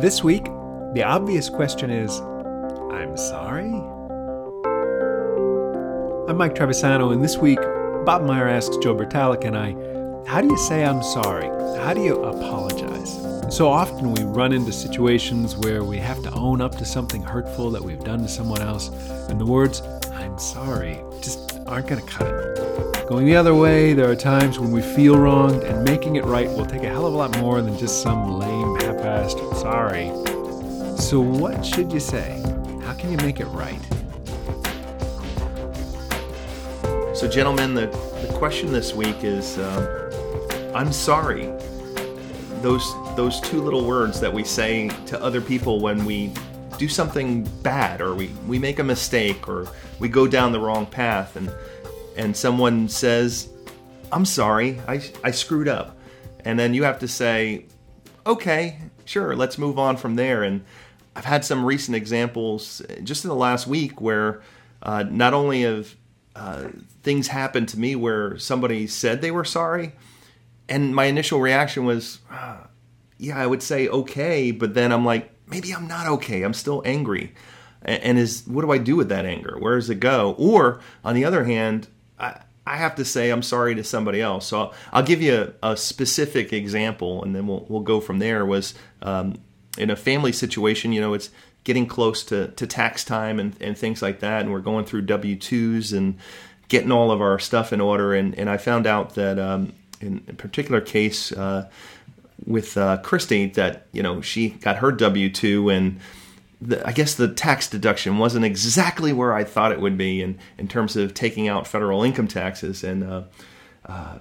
This week, the obvious question is I'm sorry? I'm Mike Trevisano, and this week, Bob Meyer asks Joe Bertalic and I, How do you say I'm sorry? How do you apologize? So often we run into situations where we have to own up to something hurtful that we've done to someone else, and the words, I'm sorry, just aren't going to cut it. Going the other way, there are times when we feel wronged, and making it right will take a hell of a lot more than just some lame, half sorry. So, what should you say? How can you make it right? So, gentlemen, the, the question this week is uh, I'm sorry. Those, those two little words that we say to other people when we do something bad or we, we make a mistake or we go down the wrong path and, and someone says, I'm sorry, I, I screwed up. And then you have to say, okay, sure, let's move on from there. And I've had some recent examples just in the last week where uh, not only have uh, things happened to me where somebody said they were sorry, and my initial reaction was, uh, yeah, I would say okay, but then I'm like, maybe I'm not okay. I'm still angry. And, and is what do I do with that anger? Where does it go? Or on the other hand, I, I have to say I'm sorry to somebody else. So I'll, give you a, a, specific example, and then we'll we'll go from there. Was um, in a family situation, you know, it's getting close to, to tax time and, and things like that, and we're going through W twos and getting all of our stuff in order. And, and I found out that um, in a particular case uh, with uh, Christy, that you know she got her W two and the, I guess the tax deduction wasn't exactly where I thought it would be in, in terms of taking out federal income taxes. And uh, uh,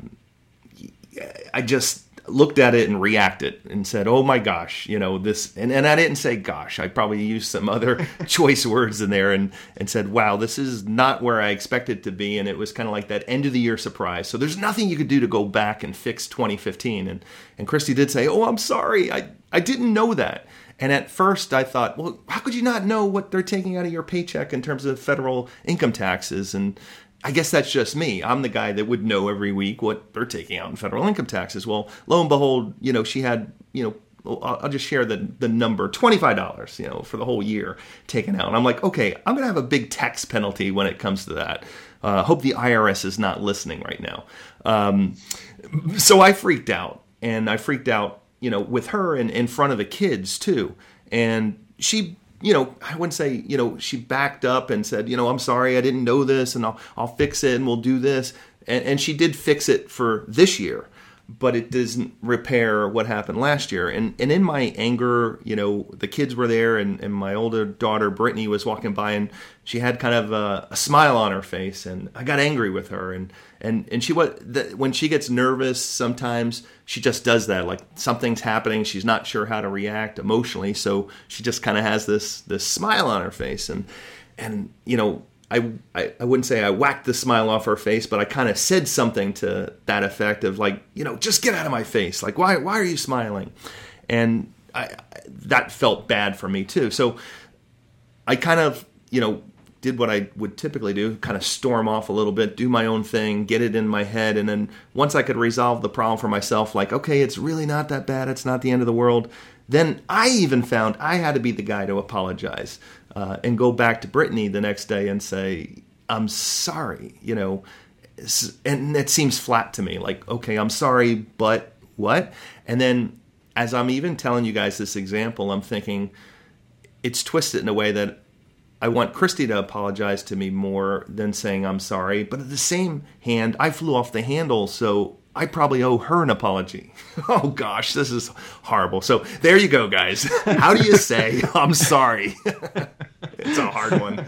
I just looked at it and reacted and said, "Oh my gosh, you know this." And, and I didn't say "gosh." I probably used some other choice words in there and and said, "Wow, this is not where I expected to be." And it was kind of like that end of the year surprise. So there's nothing you could do to go back and fix 2015. And and Christy did say, "Oh, I'm sorry. I I didn't know that." And at first, I thought, well, how could you not know what they're taking out of your paycheck in terms of federal income taxes? And I guess that's just me. I'm the guy that would know every week what they're taking out in federal income taxes. Well, lo and behold, you know, she had, you know, I'll just share the the number twenty five dollars, you know, for the whole year taken out. And I'm like, okay, I'm gonna have a big tax penalty when it comes to that. Uh, hope the IRS is not listening right now. Um, so I freaked out, and I freaked out you know, with her and in front of the kids too. And she, you know, I wouldn't say, you know, she backed up and said, you know, I'm sorry, I didn't know this, and I'll I'll fix it, and we'll do this. And, and she did fix it for this year but it doesn't repair what happened last year. And and in my anger, you know, the kids were there, and, and my older daughter Brittany was walking by, and she had kind of a, a smile on her face, and I got angry with her, and and and she was when she gets nervous, sometimes she just does that, like something's happening, she's not sure how to react emotionally, so she just kind of has this this smile on her face, and and you know I, I, I wouldn't say I whacked the smile off her face, but I kind of said something to that effect of like, you know, just get out of my face. Like, why why are you smiling? And I, that felt bad for me too. So I kind of, you know, did what I would typically do, kind of storm off a little bit, do my own thing, get it in my head, and then once I could resolve the problem for myself, like, okay, it's really not that bad, it's not the end of the world, then I even found I had to be the guy to apologize uh, and go back to Brittany the next day and say, I'm sorry, you know. And it seems flat to me like, okay, I'm sorry, but what? And then as I'm even telling you guys this example, I'm thinking it's twisted in a way that I want Christy to apologize to me more than saying I'm sorry. But at the same hand, I flew off the handle, so I probably owe her an apology. Oh gosh, this is horrible. So there you go, guys. How do you say I'm sorry? it's a hard one.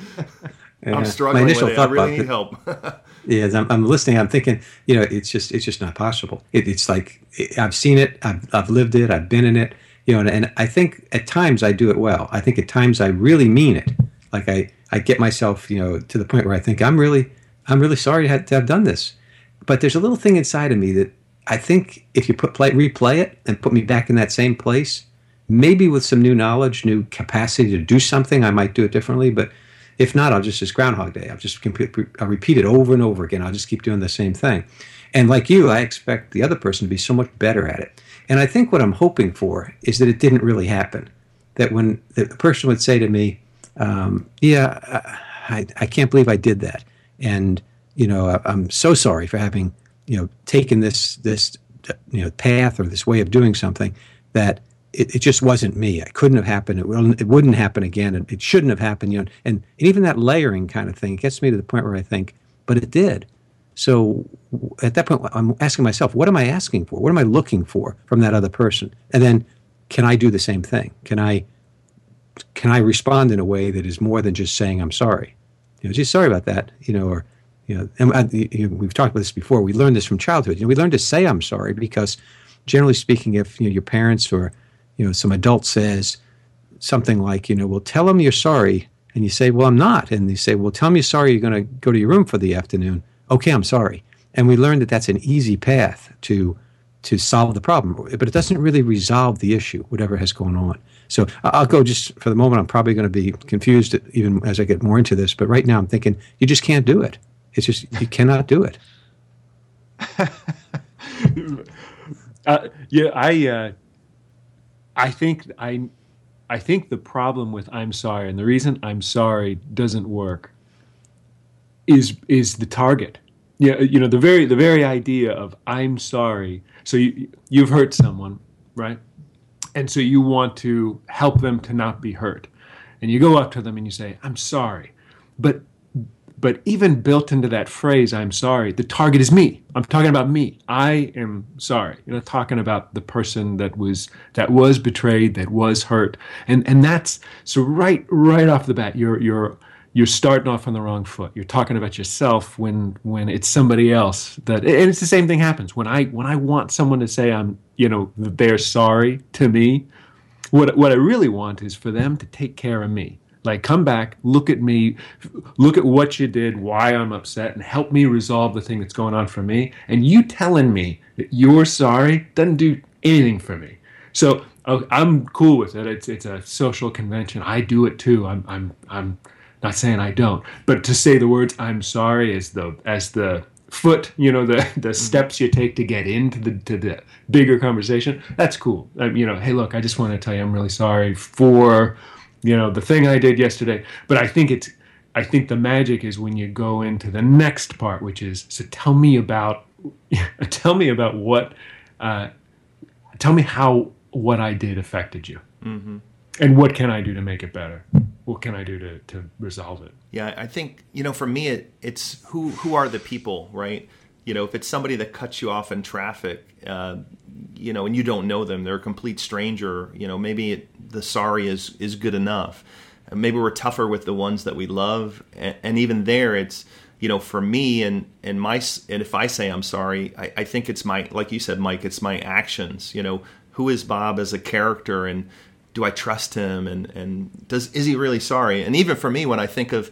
Yeah. I'm struggling My with it. I really need help. yeah, I'm, I'm, listening. I'm thinking, you know, it's just it's just not possible. It, it's like I've seen it. I've I've lived it. I've been in it. You know, and, and I think at times I do it well. I think at times I really mean it. Like I I get myself, you know, to the point where I think I'm really I'm really sorry to have, to have done this but there's a little thing inside of me that I think if you put play, replay it and put me back in that same place, maybe with some new knowledge, new capacity to do something, I might do it differently. But if not, I'll just just Groundhog Day. I'll just I'll repeat it over and over again. I'll just keep doing the same thing. And like you, I expect the other person to be so much better at it. And I think what I'm hoping for is that it didn't really happen. that when the person would say to me, um, "Yeah, I, I can't believe I did that," and you know, I'm so sorry for having you know taken this this you know path or this way of doing something that it, it just wasn't me. It couldn't have happened. It, will, it wouldn't happen again. It, it shouldn't have happened. You know, and, and even that layering kind of thing gets me to the point where I think, but it did. So at that point, I'm asking myself, what am I asking for? What am I looking for from that other person? And then, can I do the same thing? Can I can I respond in a way that is more than just saying I'm sorry? You know, just sorry about that. You know, or you know, and I, you we've talked about this before. We learned this from childhood. You know, we learn to say I'm sorry because, generally speaking, if you know, your parents or you know some adult says something like, you know, well, tell them you're sorry, and you say, well, I'm not, and they say, well, tell me you're sorry. You're going to go to your room for the afternoon. Okay, I'm sorry. And we learned that that's an easy path to to solve the problem, but it doesn't really resolve the issue, whatever has gone on. So I'll go just for the moment. I'm probably going to be confused even as I get more into this, but right now I'm thinking you just can't do it. It's just you cannot do it. uh, yeah, I uh, I think I I think the problem with I'm sorry and the reason I'm sorry doesn't work is is the target. Yeah, you know the very the very idea of I'm sorry. So you you've hurt someone, right? And so you want to help them to not be hurt. And you go up to them and you say, "I'm sorry." But but even built into that phrase, I'm sorry, the target is me. I'm talking about me. I am sorry. You're not talking about the person that was that was betrayed, that was hurt. And and that's so right right off the bat, you're you're you're starting off on the wrong foot. You're talking about yourself when when it's somebody else that and it's the same thing happens. When I when I want someone to say I'm you know they're sorry to me, what what I really want is for them to take care of me like, come back, look at me, look at what you did, why I'm upset, and help me resolve the thing that's going on for me. And you telling me that you're sorry doesn't do anything for me. So I'm cool with it. It's it's a social convention. I do it too. I'm I'm I'm not saying I don't, but to say the words "I'm sorry" as the as the foot, you know, the the mm-hmm. steps you take to get into the to the bigger conversation. That's cool. Um, you know, hey, look, I just want to tell you I'm really sorry for you know the thing i did yesterday. But i think it's i think the magic is when you go into the next part which is so tell me about tell me about what uh, tell me how what i did affected you. Mm-hmm. and what can i do to make it better? What can i do to, to resolve it? Yeah i think you know for me it, it's who who are the people right you know if it's somebody that cuts you off in traffic uh, you know and you don't know them they're a complete stranger you know maybe it, the sorry is is good enough. Maybe we're tougher with the ones that we love and, and, even there it's you know for me and and my and if i say i'm sorry I, I think it's my like you said mike it's my actions you know who is bob as a character and do i trust him and and does is he really sorry? And even for me when i think of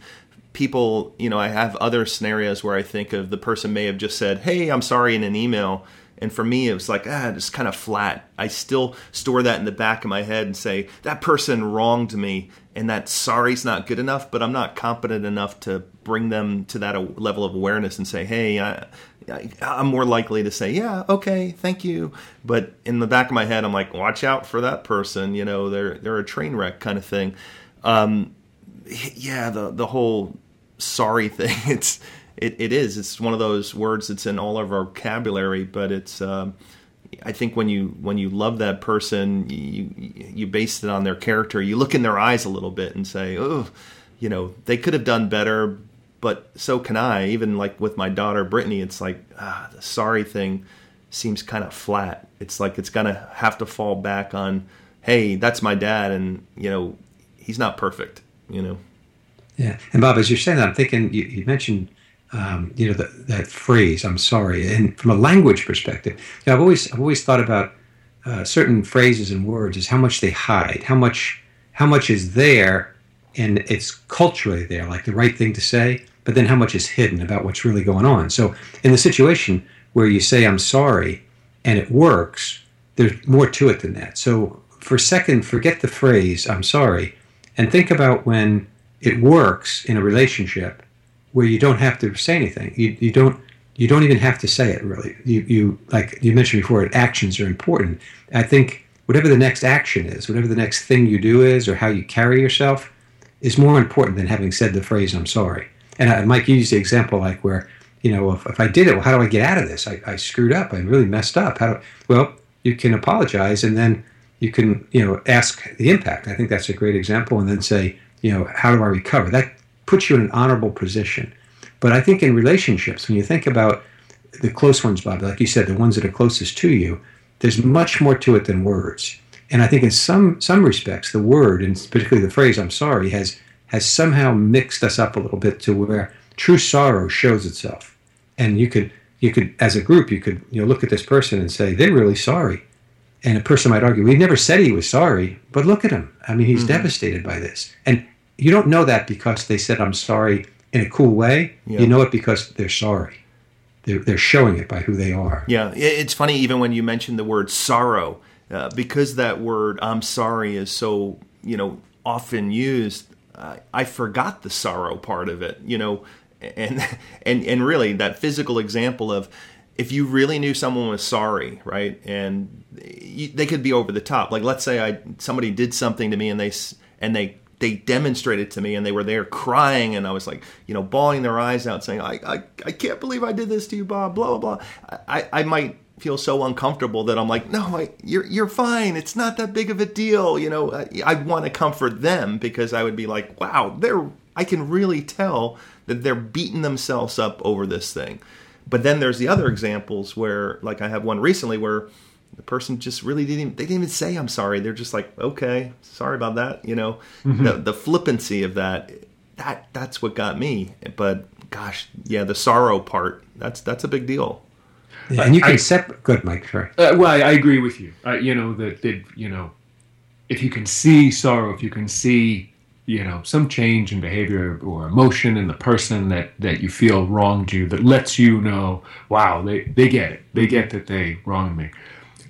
people, you know, I have other scenarios where I think of the person may have just said, "Hey, I'm sorry" in an email, and for me it was like, ah, it's kind of flat. I still store that in the back of my head and say that person wronged me, and that sorry's not good enough. But I'm not competent enough to bring them to that level of awareness and say, "Hey, I, I'm more likely to say, yeah, okay, thank you. But in the back of my head, I'm like, watch out for that person. You know, they're they're a train wreck kind of thing. Um, yeah, the the whole sorry thing. It's it, it is. It's one of those words that's in all of our vocabulary, but it's. Um, I think when you when you love that person, you you base it on their character. You look in their eyes a little bit and say, "Oh, you know, they could have done better, but so can I." Even like with my daughter Brittany, it's like ah, the sorry thing seems kind of flat. It's like it's gonna have to fall back on, "Hey, that's my dad, and you know, he's not perfect." You know. Yeah, and Bob, as you're saying that, I'm thinking you, you mentioned um, you know the, that phrase "I'm sorry," and from a language perspective, you know, I've always I've always thought about uh, certain phrases and words is how much they hide, how much how much is there, and it's culturally there, like the right thing to say, but then how much is hidden about what's really going on. So in the situation where you say "I'm sorry" and it works, there's more to it than that. So for a second, forget the phrase "I'm sorry" and think about when it works in a relationship where you don't have to say anything. You, you don't you don't even have to say it really. You, you like you mentioned before, actions are important. I think whatever the next action is, whatever the next thing you do is, or how you carry yourself, is more important than having said the phrase "I'm sorry." And I, Mike used the example like where, you know, if, if I did it, well, how do I get out of this? I, I screwed up. I really messed up. How do well? You can apologize, and then you can, you know, ask the impact. I think that's a great example, and then say, you know, how do I recover? That puts you in an honorable position. But I think in relationships, when you think about the close ones, Bob, like you said, the ones that are closest to you, there's much more to it than words. And I think in some some respects, the word, and particularly the phrase "I'm sorry," has has somehow mixed us up a little bit to where true sorrow shows itself. And you could you could as a group you could you know look at this person and say they're really sorry. And a person might argue, we never said he was sorry, but look at him. I mean, he's mm-hmm. devastated by this. And you don't know that because they said I'm sorry in a cool way. Yeah. You know it because they're sorry. They're, they're showing it by who they are. Yeah, it's funny even when you mention the word sorrow, uh, because that word "I'm sorry" is so you know often used. Uh, I forgot the sorrow part of it, you know, and and and really that physical example of if you really knew someone was sorry, right, and they could be over the top. Like let's say I somebody did something to me and they and they they demonstrated to me and they were there crying and I was like, you know, bawling their eyes out saying, I, I, I can't believe I did this to you, Bob, blah, blah, blah. I, I might feel so uncomfortable that I'm like, no, I, you're, you're fine. It's not that big of a deal. You know, I, I want to comfort them because I would be like, wow, they're, I can really tell that they're beating themselves up over this thing. But then there's the other examples where, like I have one recently where, the person just really didn't even, they didn't even say i'm sorry. They're just like okay sorry about that you know? Mm-hmm. the, the flippancy of that that that's what got me. But gosh yeah the sorrow part that's that's a big deal. Yeah, and you can separate good mike sorry. Uh, well I, I, agree with you. Uh, you know that that you know if you can see sorrow if you can see you know some change in behavior or emotion in the person that that you feel wronged you that lets you know wow they they get it they get that they wronged me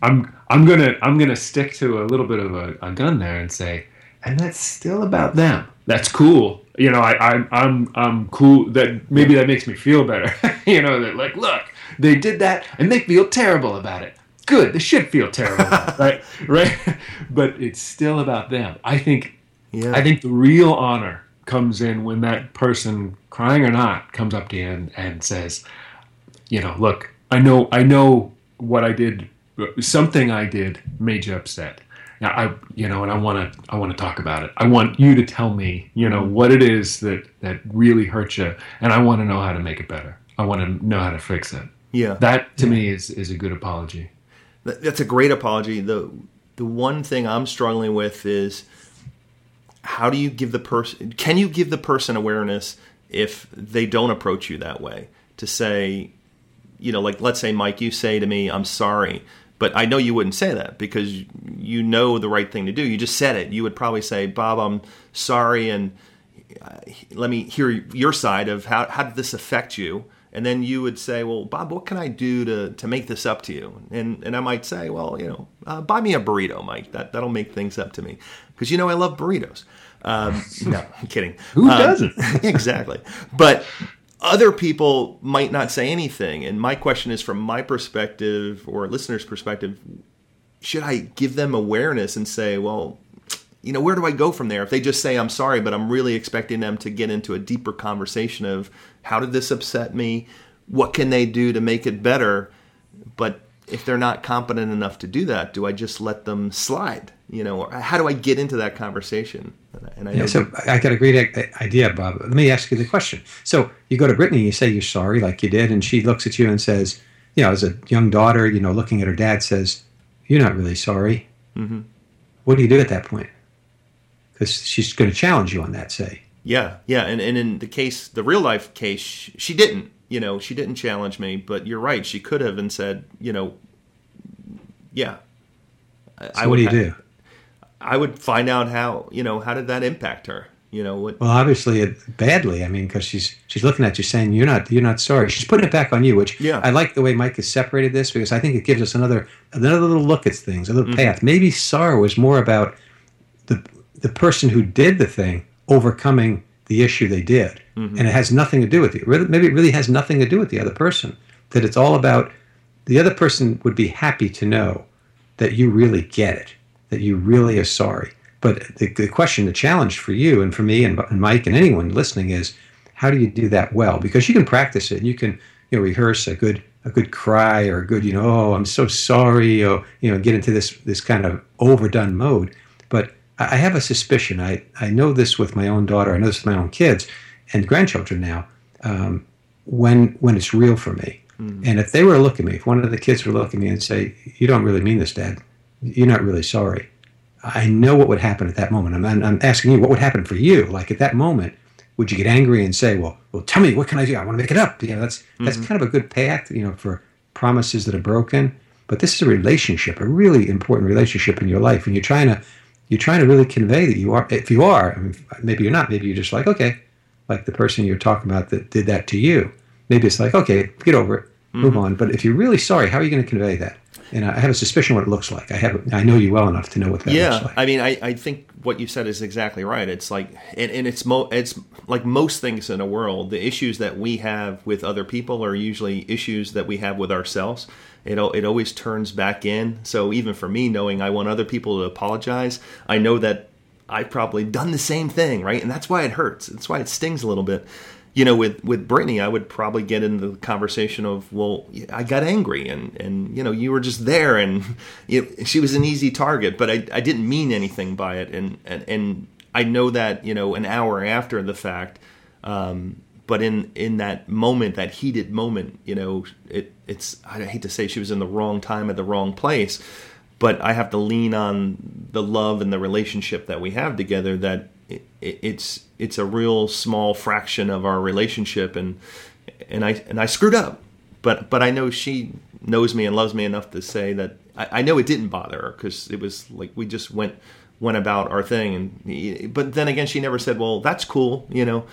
I'm I'm gonna I'm gonna stick to a little bit of a, a gun there and say, and that's still about them. That's cool. You know, I, i'm I'm I'm cool. That maybe that makes me feel better. you know, that like, look, they did that and they feel terrible about it. Good. They should feel terrible, right? Right. But it's still about them. I think. Yeah. I think the real honor comes in when that person, crying or not, comes up to you and, and says, you know, look, I know I know what I did something I did made you upset. Now I, you know, and I want to, I want to talk about it. I want you to tell me, you know, what it is that that really hurt you, and I want to know how to make it better. I want to know how to fix it. Yeah, that to yeah. me is is a good apology. That's a great apology. the The one thing I'm struggling with is how do you give the person? Can you give the person awareness if they don't approach you that way? To say, you know, like let's say Mike, you say to me, "I'm sorry." But I know you wouldn't say that because you know the right thing to do. You just said it. You would probably say, Bob, I'm sorry, and uh, let me hear your side of how, how did this affect you? And then you would say, well, Bob, what can I do to, to make this up to you? And, and I might say, well, you know, uh, buy me a burrito, Mike. That, that'll make things up to me. Because you know I love burritos. Um, no, I'm kidding. Who um, doesn't? exactly. But other people might not say anything. And my question is from my perspective or listener's perspective, should I give them awareness and say, well, you know, where do I go from there? If they just say, I'm sorry, but I'm really expecting them to get into a deeper conversation of how did this upset me? What can they do to make it better? But if they're not competent enough to do that, do I just let them slide? You know, or how do I get into that conversation? And I yeah, so I got a great idea, Bob. Let me ask you the question. So you go to Brittany, you say you're sorry, like you did, and she looks at you and says, you know, as a young daughter, you know, looking at her dad, says, "You're not really sorry." Mm-hmm. What do you do at that point? Because she's going to challenge you on that. Say. Yeah, yeah, and and in the case, the real life case, she didn't. You know, she didn't challenge me, but you're right. She could have and said, you know, yeah. So I what do you do? I would find out how you know how did that impact her. You know what? Well, obviously it, badly. I mean, because she's she's looking at you saying you're not you're not sorry. She's putting it back on you, which yeah. I like the way Mike has separated this because I think it gives us another another little look at things, a little mm-hmm. path. Maybe sorrow is more about the the person who did the thing overcoming the issue they did, mm-hmm. and it has nothing to do with you. Maybe it really has nothing to do with the other person. That it's all about the other person would be happy to know that you really get it that you really are sorry. But the, the question, the challenge for you and for me and, and Mike and anyone listening is, how do you do that well? Because you can practice it. And you can you know rehearse a good a good cry or a good you know oh I'm so sorry or you know get into this this kind of overdone mode. But I have a suspicion. I I know this with my own daughter. I know this with my own kids and grandchildren now. Um, when when it's real for me, mm. and if they were to look at me, if one of the kids were to look at me and say, "You don't really mean this, Dad. You're not really sorry." I know what would happen at that moment. I'm, I'm asking you, what would happen for you? Like at that moment, would you get angry and say, "Well, well, tell me what can I do? I want to make it up." You know, that's mm-hmm. that's kind of a good path, you know, for promises that are broken. But this is a relationship, a really important relationship in your life, and you're trying to you're trying to really convey that you are. If you are, I mean, maybe you're not. Maybe you're just like, okay, like the person you're talking about that did that to you. Maybe it's like, okay, get over it, mm-hmm. move on. But if you're really sorry, how are you going to convey that? and I have a suspicion what it looks like. I have I know you well enough to know what that yeah, looks like. I mean, I, I think what you said is exactly right. It's like and, and it's mo it's like most things in a world, the issues that we have with other people are usually issues that we have with ourselves. It it always turns back in. So even for me, knowing I want other people to apologize, I know that I've probably done the same thing, right? And that's why it hurts. That's why it stings a little bit you know, with with Brittany, I would probably get into the conversation of, well, I got angry, and and you know, you were just there, and she was an easy target, but I, I didn't mean anything by it, and and and I know that you know an hour after the fact, um, but in in that moment, that heated moment, you know, it it's I hate to say she was in the wrong time at the wrong place, but I have to lean on the love and the relationship that we have together that it, it's it's a real small fraction of our relationship and and I and I screwed up. But but I know she knows me and loves me enough to say that I, I know it didn't bother her because it was like we just went went about our thing and but then again she never said well that's cool you know?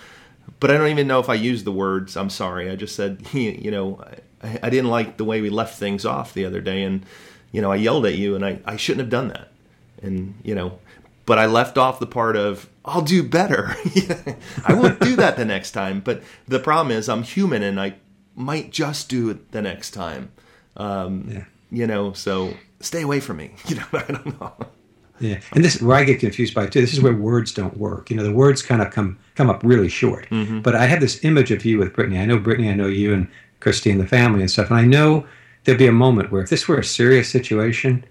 But I don't even know if I used the words I'm sorry I just said you know I, I didn't like the way we left things off the other day and you know I yelled at you and I, I shouldn't have done that and you know but I left off the part of I'll do better. I won't do that the next time. But the problem is I'm human and I might just do it the next time. Um, yeah. You know, so stay away from me. You know, I don't know. Yeah, and this where I get confused by too. This is where words don't work. You know, the words kind of come come up really short. Mm-hmm. But I have this image of you with Brittany. I know Brittany. I know you and Christy and the family and stuff. And I know there'd be a moment where if this were a serious situation,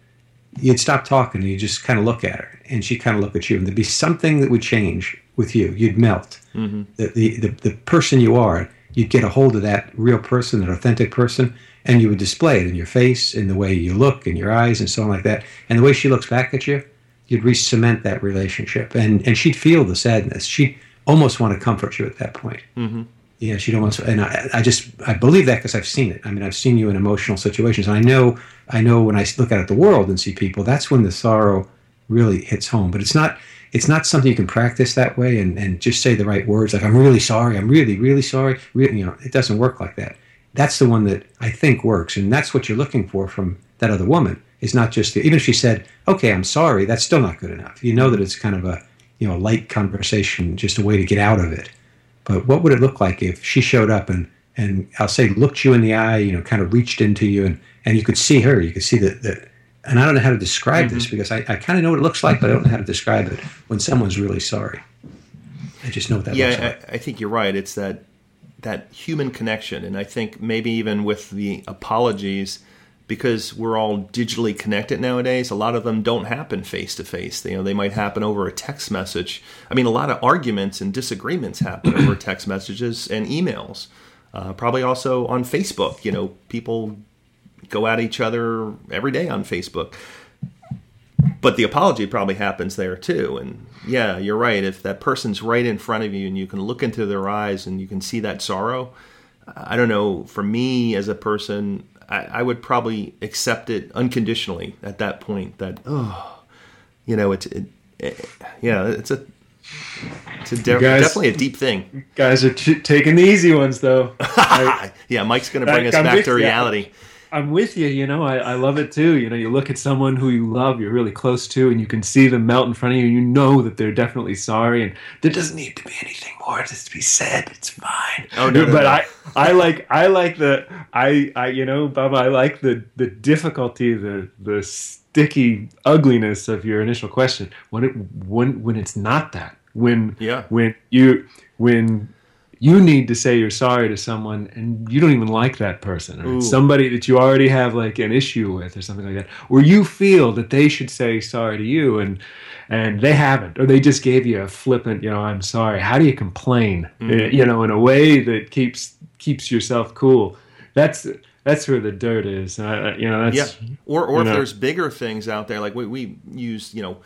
you'd stop talking and you just kind of look at her and she'd kind of look at you and there'd be something that would change with you. You'd melt. Mm-hmm. the, the, the, the, person you are you'd get a hold of that real person that authentic person and you would display it in your face in the way you look in your eyes and so on like that. And the way she looks back at you you'd re-cement that relationship and, and she'd feel the sadness. She'd almost want to comfort you at that point. Mm-hmm. Yeah, she don't want to. And I, I just I believe that because I've seen it. I mean, I've seen you in emotional situations. And I know I know when I look out at the world and see people, that's when the sorrow really hits home. But it's not it's not something you can practice that way and, and just say the right words like I'm really sorry, I'm really really sorry. Really, you know, it doesn't work like that. That's the one that I think works, and that's what you're looking for from that other woman. Is not just the, even if she said, "Okay, I'm sorry," that's still not good enough. You know that it's kind of a you know a light conversation, just a way to get out of it. But what would it look like if she showed up and and I'll say looked you in the eye, you know, kind of reached into you and and you could see her, you could see that that and I don't know how to describe mm-hmm. this because I, I kind of know what it looks like, but I don't know how to describe it when someone's really sorry. I just know what that yeah, looks like. I, I think you're right. It's that that human connection, and I think maybe even with the apologies, because we're all digitally connected nowadays, a lot of them don't happen face to face. You know, they might happen over a text message. I mean, a lot of arguments and disagreements happen over text messages and emails. Uh, probably also on Facebook. You know, people go at each other every day on Facebook. But the apology probably happens there too. And yeah, you're right. If that person's right in front of you and you can look into their eyes and you can see that sorrow, I don't know. For me as a person, I, I would probably accept it unconditionally at that point. That oh, you know, it's it, it, yeah, it's a it's a de- guys, definitely a deep thing. Guys are t- taking the easy ones though. yeah, Mike's going to bring us back to reality. I'm with you. You know, I, I love it too. You know, you look at someone who you love, you're really close to, and you can see them melt in front of you, and you know that they're definitely sorry, and there doesn't need to be anything more just to be said. It's fine. Oh, no, no, but no. I, I like, I like the, I, I, you know, Bubba, I like the, the difficulty, the, the sticky ugliness of your initial question. When it, when, when it's not that, when, Yeah. when you, when you need to say you're sorry to someone and you don't even like that person or it's Ooh. somebody that you already have like an issue with or something like that or you feel that they should say sorry to you and and they haven't or they just gave you a flippant you know i'm sorry how do you complain. Uh, you know in a way that keeps keeps yourself cool that's that's where the dirt is uh, you know that's Yeah. Or, or if know. there's bigger things out there, like we, we use, you know,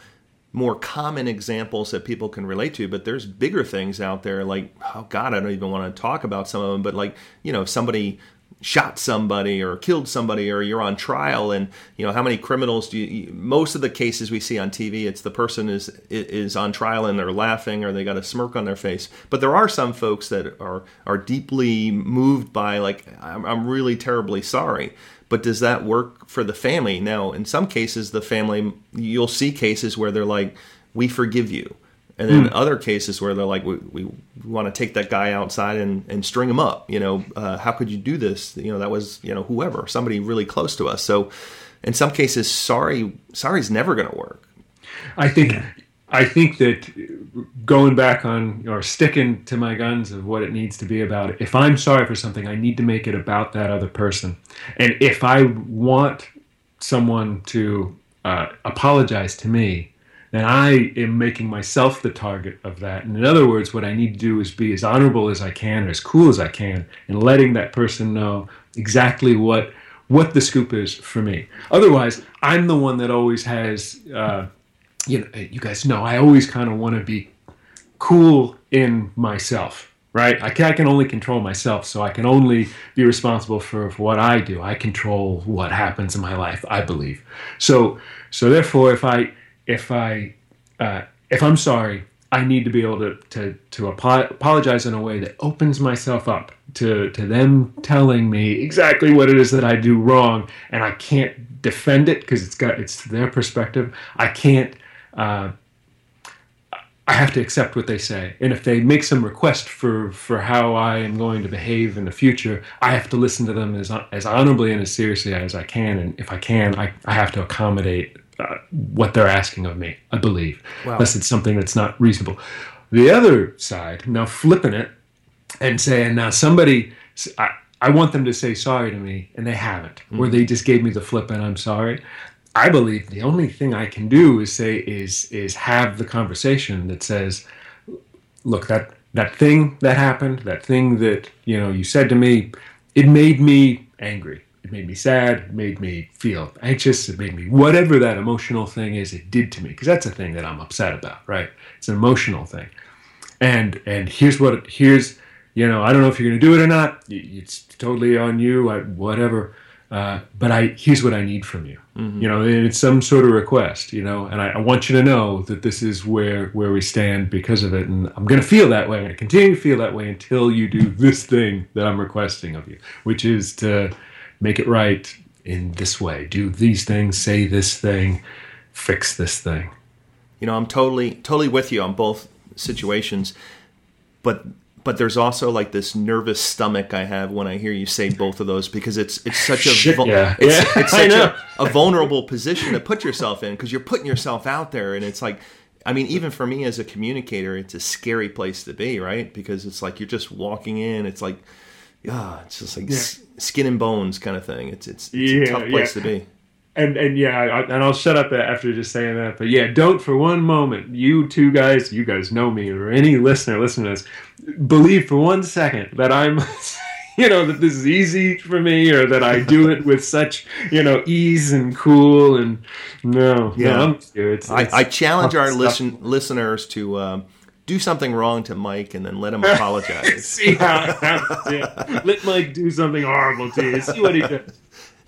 more common examples that people can relate to, but there's bigger things out there like, oh God, I don't even want to talk about some of them, but like, you know, if somebody shot somebody or killed somebody or you're on trial and you know how many criminals do you most of the cases we see on TV it's the person is is on trial and they're laughing or they got a smirk on their face. But there are some folks that are are deeply moved by like I'm, I'm really terribly sorry but does that work for the family now in some cases the family you'll see cases where they're like we forgive you and then other cases where they're like, we, we, want to take that guy outside and, and string him up. You know, uh, how could you do this? You know, that was, you know, whoever, somebody really close to us. So in some cases, sorry, sorry's never going to work. I think I think that going back on or sticking to my guns of what it needs to be about. If I'm sorry for something, I need to make it about that other person. And if I want someone to uh, apologize to me, then I am making myself the target of that. And in other words, what I need to do is be as honorable as I can, or as cool as I can, and letting that person know exactly what what the scoop is for me. Otherwise, I'm the one that always has. Uh, you know, you guys know I always kind of want to be cool in myself, right? I can, I can only control myself, so I can only be responsible for, for what I do. I control what happens in my life, I believe. So, so therefore, if I if I uh, if I'm sorry, I need to be able to to to apo- apologize in a way that opens myself up to to them telling me exactly what it is that I do wrong, and I can't defend it because it's got it's their perspective. I can't. Uh, I have to accept what they say, and if they make some request for for how I am going to behave in the future, I have to listen to them as as honorably and as seriously as I can. And if I can, I, I have to accommodate uh, what they're asking of me. I believe, Wow. unless it's something that's not reasonable. The other side, now flipping it and saying, now somebody, I, I want them to say sorry to me, and they haven't, or they just gave me the flip and I'm sorry. I believe the only thing I can do is say is is have the conversation that says, look that that thing that happened, that thing that you know you said to me, it made me angry. It made me sad. It made me feel anxious. It made me whatever that emotional thing is. It did to me because that's a thing that I'm upset about, right? It's an emotional thing and and here's what here's you know I don't know if you're to do it or not. It's totally on you. I, whatever. Uh, but I here's what I need from you. You know, and it's some sort of request. You know, and I, I want you to know that this is where where we stand because of it, and I'm going to feel that way. I'm going to continue to feel that way until you do this thing that I'm requesting of you, which is to make it right in this way. Do these things. Say this thing. Fix this thing. You know, I'm totally totally with you on both situations, but but there's also like this nervous stomach I have when I hear you say both of those because it's it's such a Shit, vul- yeah. it's, Yeah, it's such a, a vulnerable position to put yourself in because you're putting yourself out there and it's like I mean even for me as a communicator it's a scary place to be right? Because it's like you're just walking in it's like yeah it's just like s- skin and bones kind of thing. It's it's, it's Yeah, a tough place yeah. to be and and yeah, I, and I'll shut up after just saying that. But yeah, don't for one moment, you two guys, you guys know me, or any listener listening to this, believe for one second that I'm, you know, that this is easy for me, or that I do it with such, you know, ease and cool. And no, Yeah. no, I'm it's, I, it's I challenge our listen, listeners to um, do something wrong to Mike and then let him apologize. See how it happens. Yeah. Let Mike do something horrible to you. See what he does.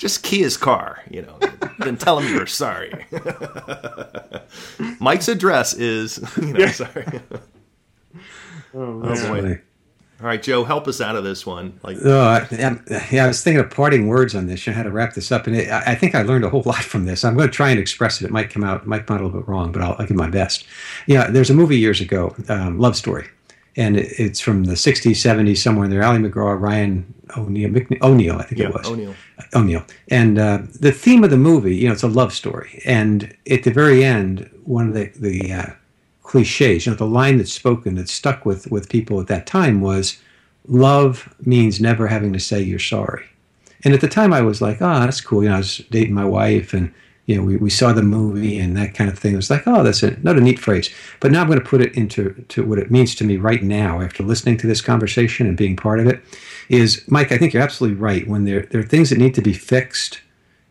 Just key his car, you know, then tell him you're sorry. Mike's address is, you know, Yeah. sorry. Oh, Oh, man. boy. Really. All right, Joe, help us out of this one. Like, uh, yeah, I was thinking of parting words on this. You know, how to wrap this up, and it, I think I learned a whole lot from this. I'm going to try and express it. It might come out, might come out a little bit wrong, but I'll, I'll give my best. Yeah, there's a movie years ago, um, Love Story, and it's from the 60s, 70s, somewhere in there. Ali MacGraw, Ryan O'Neal, O'Neill I think yeah, it was. O'Neill. O'Neill. And uh, the theme of the movie, you know, it's a love story, and at the very end, one of the the uh, cliches, you know, the line that's spoken that stuck with with people at that time was love means never having to say you're sorry. And at the time, I was like, oh, that's cool. You know, I was dating my wife, and you know, we, we saw the movie and that kind of thing. It was like, oh, that's a, not a neat phrase. But now I'm going to put it into to what it means to me right now after listening to this conversation and being part of it. Is Mike? I think you're absolutely right. When there there are things that need to be fixed,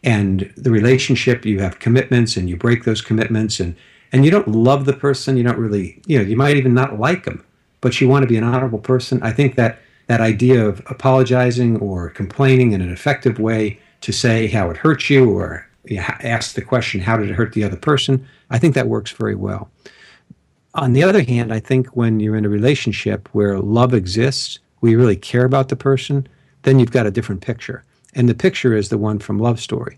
and the relationship, you have commitments, and you break those commitments, and and you don't love the person, you don't really, you know, you might even not like them but you want to be an honorable person. I think that that idea of apologizing or complaining in an effective way to say how it hurts you or ask the question, how did it hurt the other person? I think that works very well. On the other hand, I think when you're in a relationship where love exists, we really care about the person, then you've got a different picture. And the picture is the one from Love Story.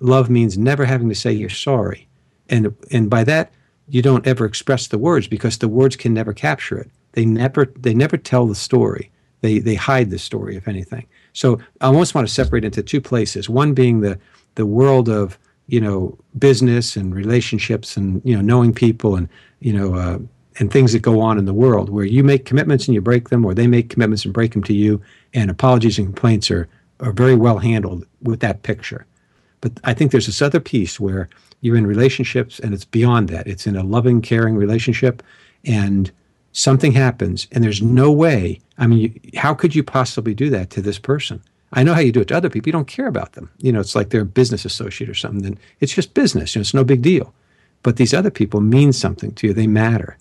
Love means never having to say you're sorry. And, and by that, you don't ever express the words because the words can never capture it. They never they never tell the story. They they hide the story, if anything. So I almost want to separate into two places. One being the the world of you know business and relationships and you know knowing people and you know uh, and things that go on in the world where you make commitments and you break them, or they make commitments and break them to you, and apologies and complaints are are very well handled with that picture. But I think there's this other piece where you're in relationships and it's beyond that. It's in a loving, caring relationship, and something happens and there's no way i mean you, how could you possibly do that to this person i know how you do it to other people. You don't care about them. You know it's like they're a business associate or something. Then it's just business. You know, it's no big deal. But these other people mean something to you. They matter.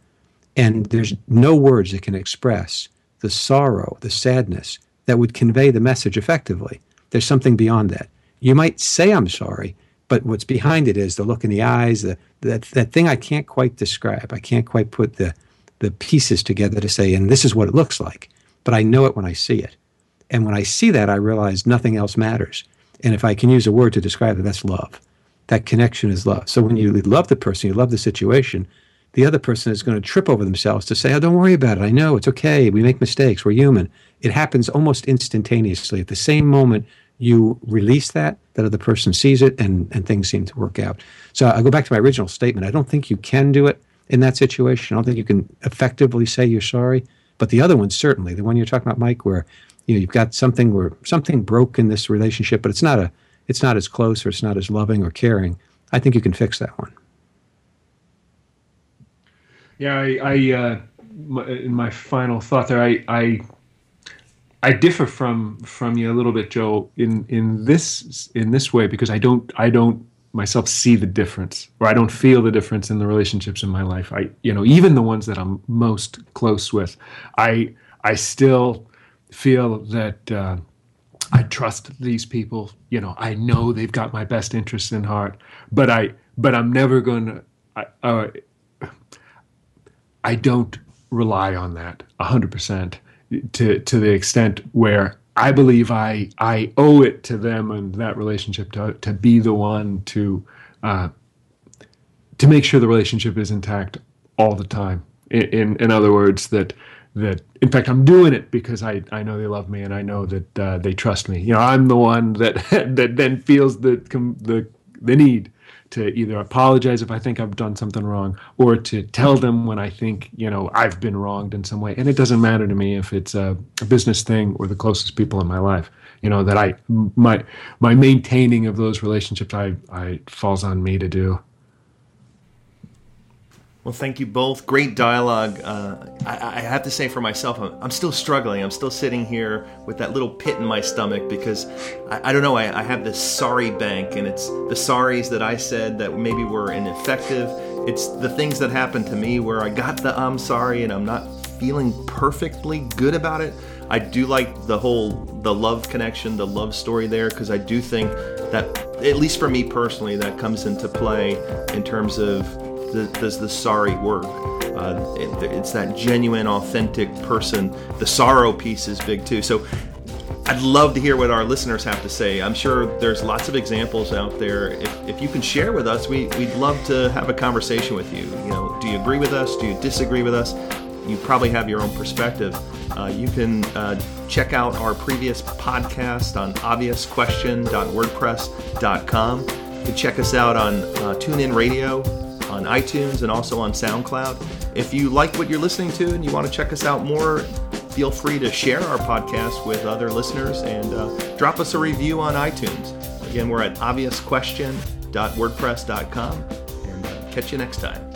And there's no words that can express the sorrow the sadness that would convey the message effectively. There's something beyond that. You might say i'm sorry but what's behind it is the look in the eyes the, that, that thing i can't quite describe. I can't quite put the the pieces together to say, and this is what it looks like. But I know it when I see it. And when I see that, I realize nothing else matters. And if I can use a word to describe it, that's love. That connection is love. So when you love the person, you love the situation, the other person is going to trip over themselves to say, oh, don't worry about it. I know it's okay. We make mistakes. We're human. It happens almost instantaneously. At the same moment you release that, that other person sees it and, and things seem to work out. So I go back to my original statement. I don't think you can do it in that situation. I don't think you can effectively say you're sorry. But the other one, certainly, the one you're talking about, Mike, where you know you've got something where something broke in this relationship, but it's not a it's not as close or it's not as loving or caring. I think you can fix that one. Yeah, I, I uh, my, in my final thought there, I, I I differ from from you a little bit, Joe, in in this in this way because I don't I don't myself see the difference or i don't feel the difference in the relationships in my life i you know even the ones that i'm most close with i i still feel that uh, i trust these people you know i know they've got my best interests in heart but i but i'm never going to I, uh, I don't rely on that 100% to to the extent where I believe I I owe it to them and that relationship to to be the one to uh, to make sure the relationship is intact all the time. In, in, in other words, that that in fact I'm doing it because I, I know they love me and I know that uh, they trust me. You know, I'm the one that that then feels the the the need to either apologize if I think I've done something wrong or to tell them when I think, you know, I've been wronged in some way. And it doesn't matter to me if it's a, a business thing or the closest people in my life. You know, that I my my maintaining of those relationships I I falls on me to do. Well, thank you both. Great dialogue. Uh, I, I, have to say for myself, I'm, I'm, still struggling. I'm still sitting here with that little pit in my stomach because I, I don't know. I, I, have this sorry bank, and it's the sorries that I said that maybe were ineffective. It's the things that happened to me where I got the I'm sorry and I'm not feeling perfectly good about it. I do like the whole the love connection, the love story there because I do think that at least for me personally that comes into play in terms of does the sorry work? Uh, it, it's that genuine, authentic person. The sorrow piece is big too. So I'd love to hear what our listeners have to say. I'm sure there's lots of examples out there. If, if you can share with us, we, we'd love to have a conversation with you. You know, do you agree with us? Do you disagree with us? You probably have your own perspective. Uh, you can uh, check out our previous podcast on obviousquestion.wordpress.com. You can check us out on uh, TuneIn Radio, on iTunes, and also on SoundCloud. If you like what you're listening to and you want to check us out more, feel free to share our podcast with other listeners and uh, drop us a review on iTunes. Again, we're at obviousquestion.wordpress.com and uh, catch you next time.